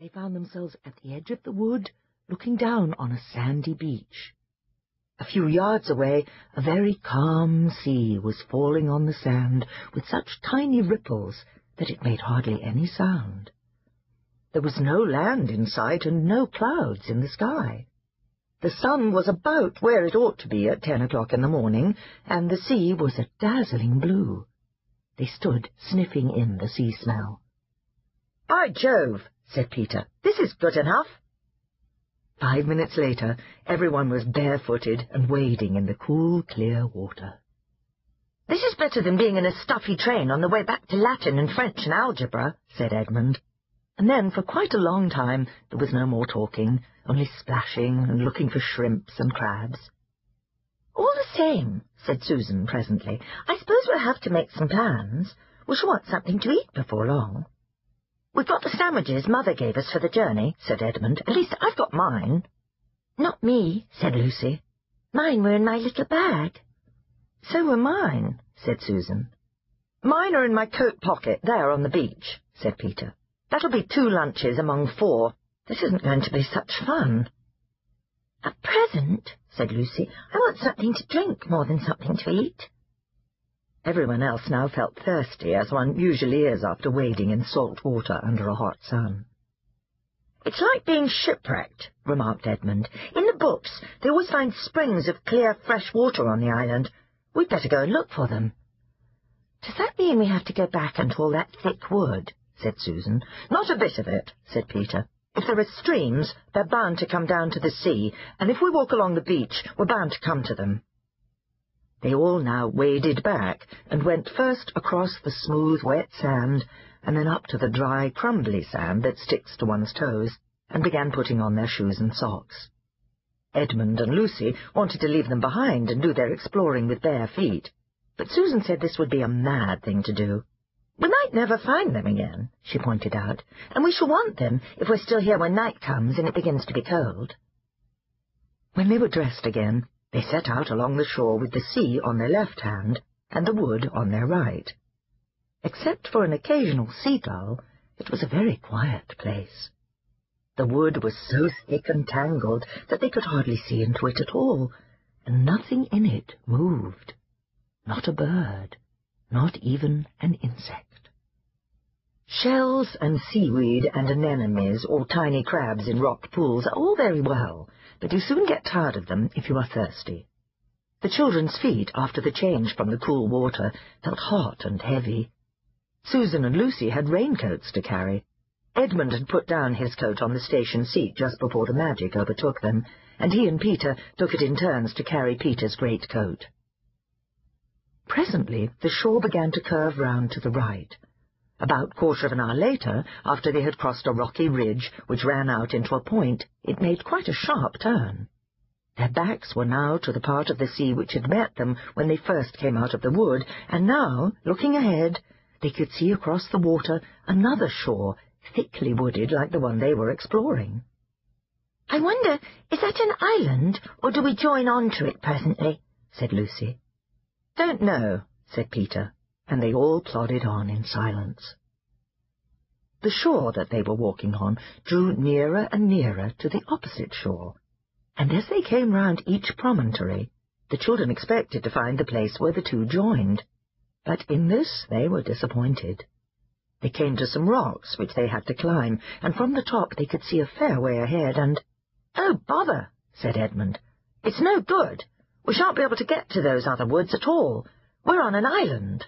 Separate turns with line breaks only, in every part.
they found themselves at the edge of the wood, looking down on a sandy beach. A few yards away, a very calm sea was falling on the sand with such tiny ripples that it made hardly any sound. There was no land in sight and no clouds in the sky. The sun was about where it ought to be at ten o'clock in the morning, and the sea was a dazzling blue. They stood sniffing in the sea smell.
By Jove, said Peter, this is good enough.
Five minutes later, everyone was barefooted and wading in the cool, clear water.
This is better than being in a stuffy train on the way back to Latin and French and algebra, said Edmund.
And then, for quite a long time, there was no more talking, only splashing and looking for shrimps and crabs.
All the same, said Susan presently, I suppose we'll have to make some plans. We shall want something to eat before long. We've got the sandwiches Mother gave us for the journey, said Edmund. At least I've got mine.
Not me, said Lucy. Mine were in my little bag.
So were mine, said Susan.
Mine are in my coat pocket, there on the beach, said Peter. That'll be two lunches among four. This isn't going to be such fun.
At present, said Lucy, I want something to drink more than something to eat.
Everyone else now felt thirsty, as one usually is after wading in salt water under a hot sun.
It's like being shipwrecked, remarked Edmund. In the books, they always find springs of clear, fresh water on the island. We'd better go and look for them.
Does that mean we have to go back into all that thick wood?
said Susan. Not a bit of it, said Peter. If there are streams, they're bound to come down to the sea, and if we walk along the beach, we're bound to come to them.
They all now waded back, and went first across the smooth, wet sand, and then up to the dry, crumbly sand that sticks to one's toes, and began putting on their shoes and socks. Edmund and Lucy wanted to leave them behind and do their exploring with bare feet, but Susan said this would be a mad thing to do.
We might never find them again, she pointed out, and we shall want them if we're still here when night comes and it begins to be cold.
When they were dressed again, they set out along the shore with the sea on their left hand and the wood on their right. Except for an occasional seagull, it was a very quiet place. The wood was so thick and tangled that they could hardly see into it at all, and nothing in it moved. Not a bird, not even an insect. Shells and seaweed and anemones or tiny crabs in rock pools are all very well, but you soon get tired of them if you are thirsty. The children's feet, after the change from the cool water, felt hot and heavy. Susan and Lucy had raincoats to carry. Edmund had put down his coat on the station seat just before the magic overtook them, and he and Peter took it in turns to carry Peter's great coat. Presently the shore began to curve round to the right, about quarter of an hour later, after they had crossed a rocky ridge which ran out into a point, it made quite a sharp turn. Their backs were now to the part of the sea which had met them when they first came out of the wood, and now, looking ahead, they could see across the water another shore, thickly wooded like the one they were exploring.
I wonder, is that an island, or do we join on to it presently? said Lucy.
Don't know, said Peter and they all plodded on in silence. The shore that they were walking on drew nearer and nearer to the opposite shore, and as they came round each promontory, the children expected to find the place where the two joined, but in this they were disappointed. They came to some rocks which they had to climb, and from the top they could see a fair way ahead, and...
Oh, bother, said Edmund. It's no good. We shan't be able to get to those other woods at all. We're on an island.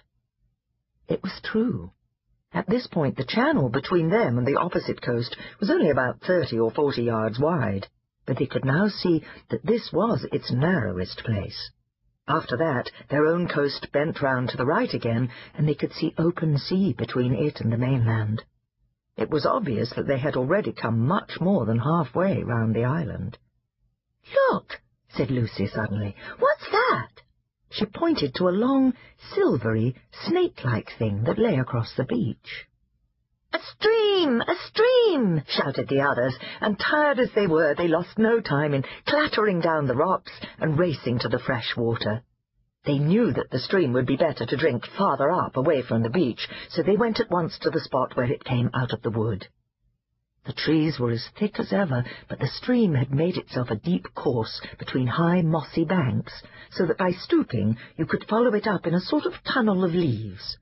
It was true. At this point the channel between them and the opposite coast was only about thirty or forty yards wide, but they could now see that this was its narrowest place. After that, their own coast bent round to the right again, and they could see open sea between it and the mainland. It was obvious that they had already come much more than halfway round the island.
Look, said Lucy suddenly. What's that?
She pointed to a long, silvery, snake-like thing that lay across the beach.
A stream! A stream! shouted the others, and tired as they were, they lost no time in clattering down the rocks and racing to the fresh water. They knew that the stream would be better to drink farther up, away from the beach, so they went at once to the spot where it came out of the wood.
The trees were as thick as ever, but the stream had made itself a deep course between high mossy banks, so that by stooping you could follow it up in a sort of tunnel of leaves.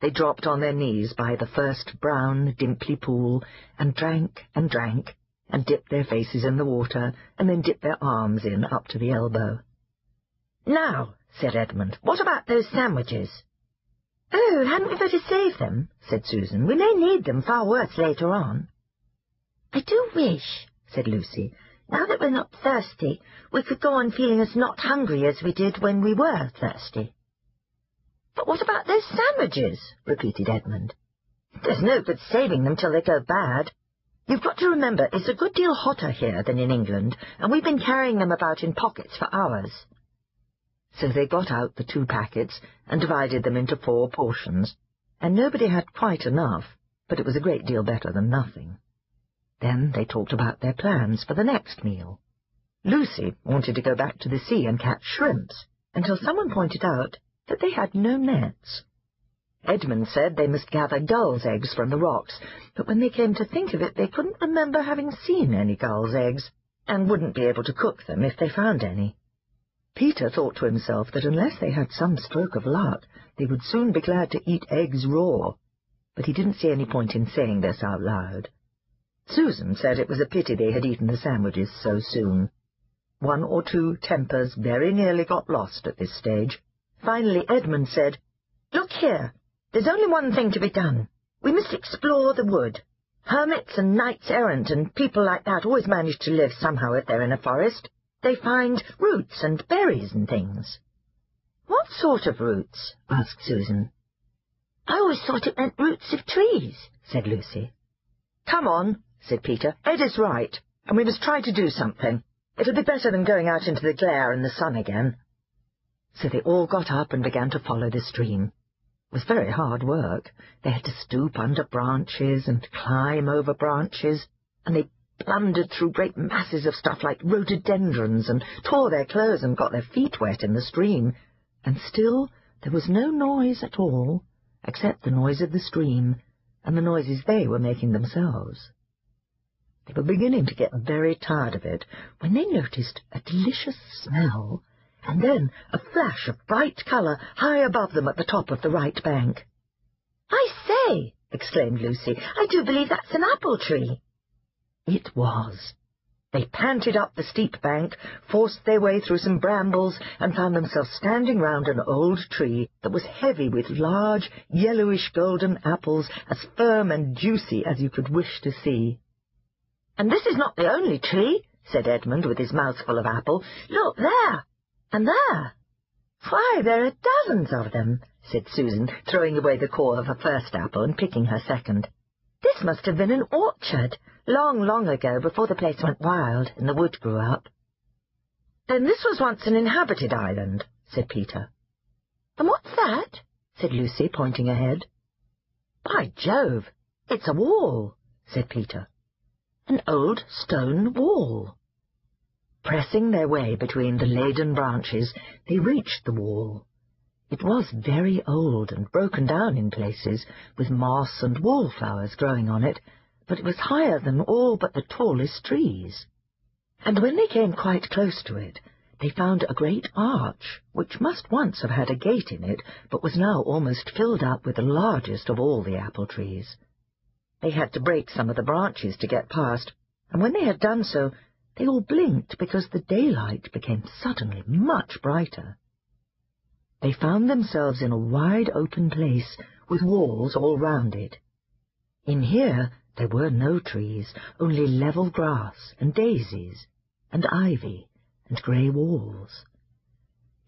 They dropped on their knees by the first brown, dimply pool, and drank and drank, and dipped their faces in the water, and then dipped their arms in up to the elbow.
Now, said Edmund, what about those sandwiches? Oh, hadn't we better save them? said Susan. We may need them far worse later on. I do wish, said Lucy, now that we're not thirsty, we could go on feeling as not hungry as we did when we were thirsty. But what about those sandwiches? repeated Edmund. There's no good saving them till they go bad. You've got to remember it's a good deal hotter here than in England, and we've been carrying them about in pockets for hours.
So they got out the two packets and divided them into four portions, and nobody had quite enough, but it was a great deal better than nothing. Then they talked about their plans for the next meal. Lucy wanted to go back to the sea and catch shrimps, until someone pointed out that they had no nets. Edmund said they must gather gulls' eggs from the rocks, but when they came to think of it, they couldn't remember having seen any gulls' eggs, and wouldn't be able to cook them if they found any. Peter thought to himself that unless they had some stroke of luck, they would soon be glad to eat eggs raw, but he didn't see any point in saying this out loud. Susan said it was a pity they had eaten the sandwiches so soon. One or two tempers very nearly got lost at this stage. Finally Edmund said, Look here, there's only one thing to be done. We must explore the wood. Hermits and knights-errant and people like that always manage to live somehow if they're in a forest. They find roots and berries and things.
What sort of roots? asked Susan. I always thought it meant roots of trees, said Lucy.
Come on, said Peter. Ed is right, and we must try to do something. It'll be better than going out into the glare and the sun again. So they all got up and began to follow the stream. It was very hard work. They had to stoop under branches and climb over branches, and they blundered through great masses of stuff like rhododendrons and tore their clothes and got their feet wet in the stream. And still there was no noise at all, except the noise of the stream and the noises they were making themselves. They were beginning to get very tired of it when they noticed a delicious smell, and then a flash of bright colour high above them at the top of the right bank.
I say, exclaimed Lucy, I do believe that's an apple tree.
It was. They panted up the steep bank, forced their way through some brambles, and found themselves standing round an old tree that was heavy with large, yellowish golden apples as firm and juicy as you could wish to see.
And this is not the only tree, said Edmund with his mouth full of apple. Look there, and there. Why, there are dozens of them, said Susan, throwing away the core of her first apple and picking her second. This must have been an orchard, long, long ago, before the place went wild and the wood grew up.
Then this was once an inhabited island, said Peter.
And what's that? said Lucy, pointing ahead.
By Jove, it's a wall, said Peter an old stone wall. Pressing their way between the laden branches, they reached the wall. It was very old and broken down in places, with moss and wallflowers growing on it, but it was higher than all but the tallest trees. And when they came quite close to it, they found a great arch, which must once have had a gate in it, but was now almost filled up with the largest of all the apple trees. They had to break some of the branches to get past, and when they had done so, they all blinked because the daylight became suddenly much brighter. They found themselves in a wide open place with walls all round it. In here there were no trees, only level grass and daisies and ivy and grey walls.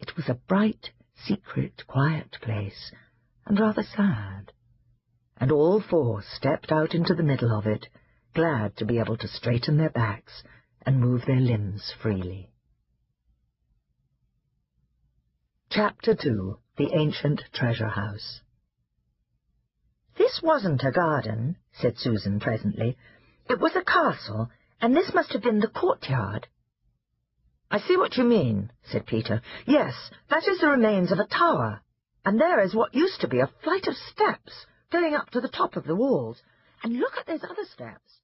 It was a bright, secret, quiet place, and rather sad and all four stepped out into the middle of it, glad to be able to straighten their backs and move their limbs freely. Chapter 2 The Ancient Treasure House
This wasn't a garden, said Susan presently. It was a castle, and this must have been the courtyard.
I see what you mean, said Peter. Yes, that is the remains of a tower, and there is what used to be a flight of steps going up to the top of the walls. And look at those other steps.